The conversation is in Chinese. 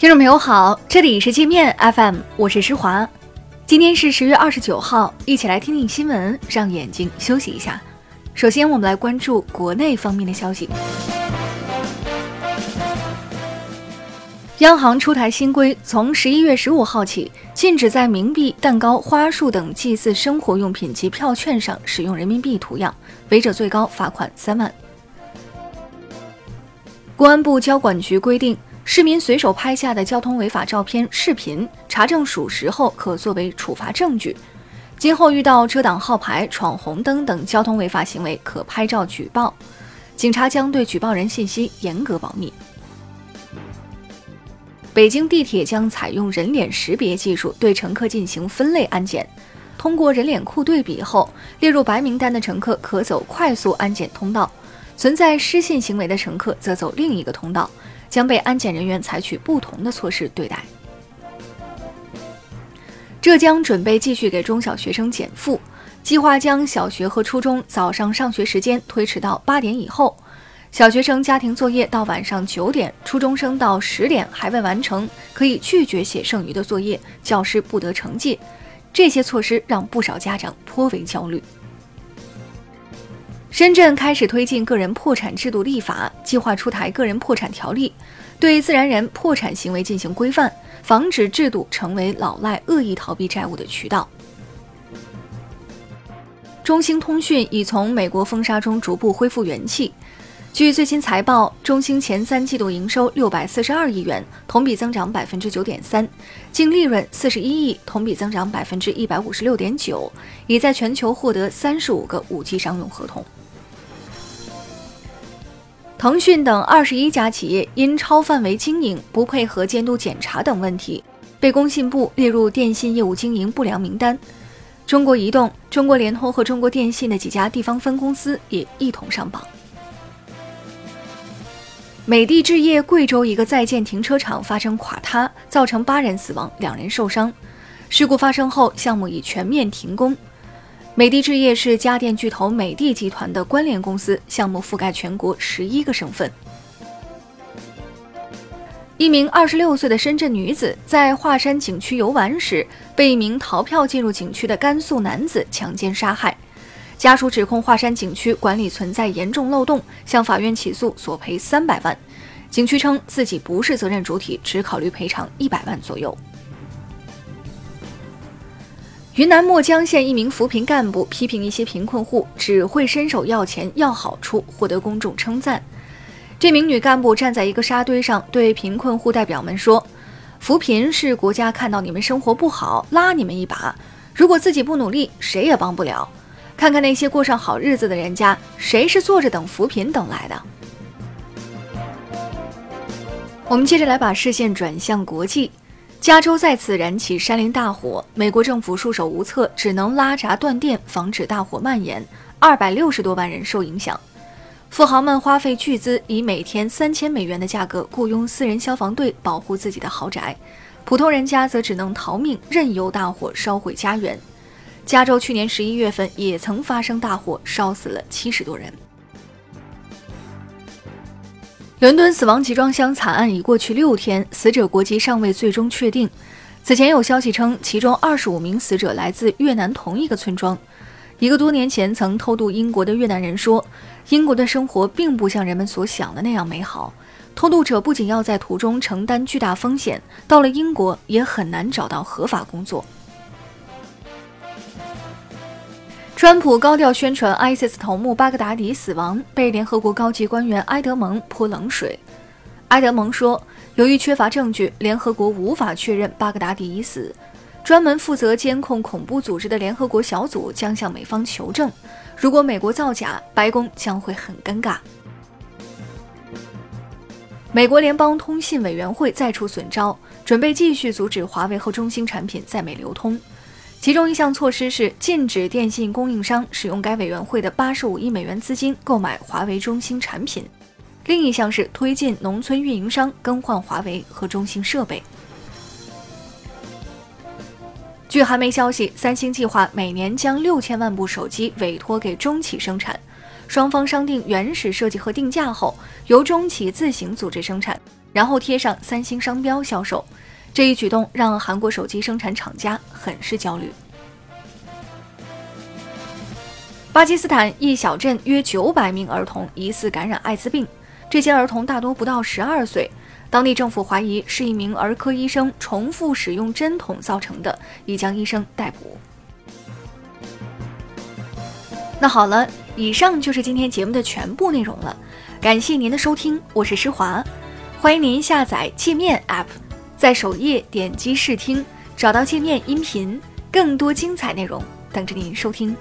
听众朋友好，这里是界面 FM，我是施华。今天是十月二十九号，一起来听听新闻，让眼睛休息一下。首先，我们来关注国内方面的消息。央行出台新规，从十一月十五号起，禁止在冥币、蛋糕、花束等祭祀生活用品及票券上使用人民币图样，违者最高罚款三万。公安部交管局规定。市民随手拍下的交通违法照片、视频，查证属实后可作为处罚证据。今后遇到遮挡号牌、闯红灯等交通违法行为，可拍照举报。警察将对举报人信息严格保密。北京地铁将采用人脸识别技术对乘客进行分类安检，通过人脸库对比后，列入白名单的乘客可走快速安检通道，存在失信行为的乘客则走另一个通道。将被安检人员采取不同的措施对待。浙江准备继续给中小学生减负，计划将小学和初中早上上学时间推迟到八点以后，小学生家庭作业到晚上九点，初中生到十点还未完成，可以拒绝写剩余的作业，教师不得惩戒。这些措施让不少家长颇为焦虑。深圳开始推进个人破产制度立法，计划出台个人破产条例，对自然人破产行为进行规范，防止制度成为老赖恶意逃避债务的渠道。中兴通讯已从美国封杀中逐步恢复元气。据最新财报，中兴前三季度营收六百四十二亿元，同比增长百分之九点三，净利润四十一亿，同比增长百分之一百五十六点九，已在全球获得三十五个五 G 商用合同。腾讯等二十一家企业因超范围经营、不配合监督检查等问题，被工信部列入电信业务经营不良名单。中国移动、中国联通和中国电信的几家地方分公司也一同上榜。美的置业贵州一个在建停车场发生垮塌，造成八人死亡、两人受伤。事故发生后，项目已全面停工。美的置业是家电巨头美的集团的关联公司，项目覆盖全国十一个省份。一名二十六岁的深圳女子在华山景区游玩时，被一名逃票进入景区的甘肃男子强奸杀害。家属指控华山景区管理存在严重漏洞，向法院起诉索赔三百万。景区称自己不是责任主体，只考虑赔偿一百万左右。云南墨江县一名扶贫干部批评一些贫困户只会伸手要钱要好处，获得公众称赞。这名女干部站在一个沙堆上，对贫困户代表们说：“扶贫是国家看到你们生活不好，拉你们一把。如果自己不努力，谁也帮不了。看看那些过上好日子的人家，谁是坐着等扶贫等来的？”我们接着来把视线转向国际。加州再次燃起山林大火，美国政府束手无策，只能拉闸断电，防止大火蔓延。二百六十多万人受影响，富豪们花费巨资，以每天三千美元的价格雇佣私人消防队保护自己的豪宅，普通人家则只能逃命，任由大火烧毁家园。加州去年十一月份也曾发生大火，烧死了七十多人。伦敦死亡集装箱惨案已过去六天，死者国籍尚未最终确定。此前有消息称，其中二十五名死者来自越南同一个村庄。一个多年前曾偷渡英国的越南人说：“英国的生活并不像人们所想的那样美好。偷渡者不仅要在途中承担巨大风险，到了英国也很难找到合法工作。”川普高调宣传 ISIS 头目巴格达迪死亡，被联合国高级官员埃德蒙泼冷水。埃德蒙说，由于缺乏证据，联合国无法确认巴格达迪已死。专门负责监控恐怖组织的联合国小组将向美方求证。如果美国造假，白宫将会很尴尬。美国联邦通信委员会再出损招，准备继续阻止华为和中兴产品在美流通。其中一项措施是禁止电信供应商使用该委员会的八十五亿美元资金购买华为、中兴产品；另一项是推进农村运营商更换华为和中兴设备。据韩媒消息，三星计划每年将六千万部手机委托给中企生产，双方商定原始设计和定价后，由中企自行组织生产。然后贴上三星商标销售。这一举动让韩国手机生产厂家很是焦虑。巴基斯坦一小镇约九百名儿童疑似感染艾滋病，这些儿童大多不到十二岁。当地政府怀疑是一名儿科医生重复使用针筒造成的，已将医生逮捕。那好了，以上就是今天节目的全部内容了，感谢您的收听，我是施华，欢迎您下载界面 App，在首页点击试听，找到界面音频，更多精彩内容等着您收听。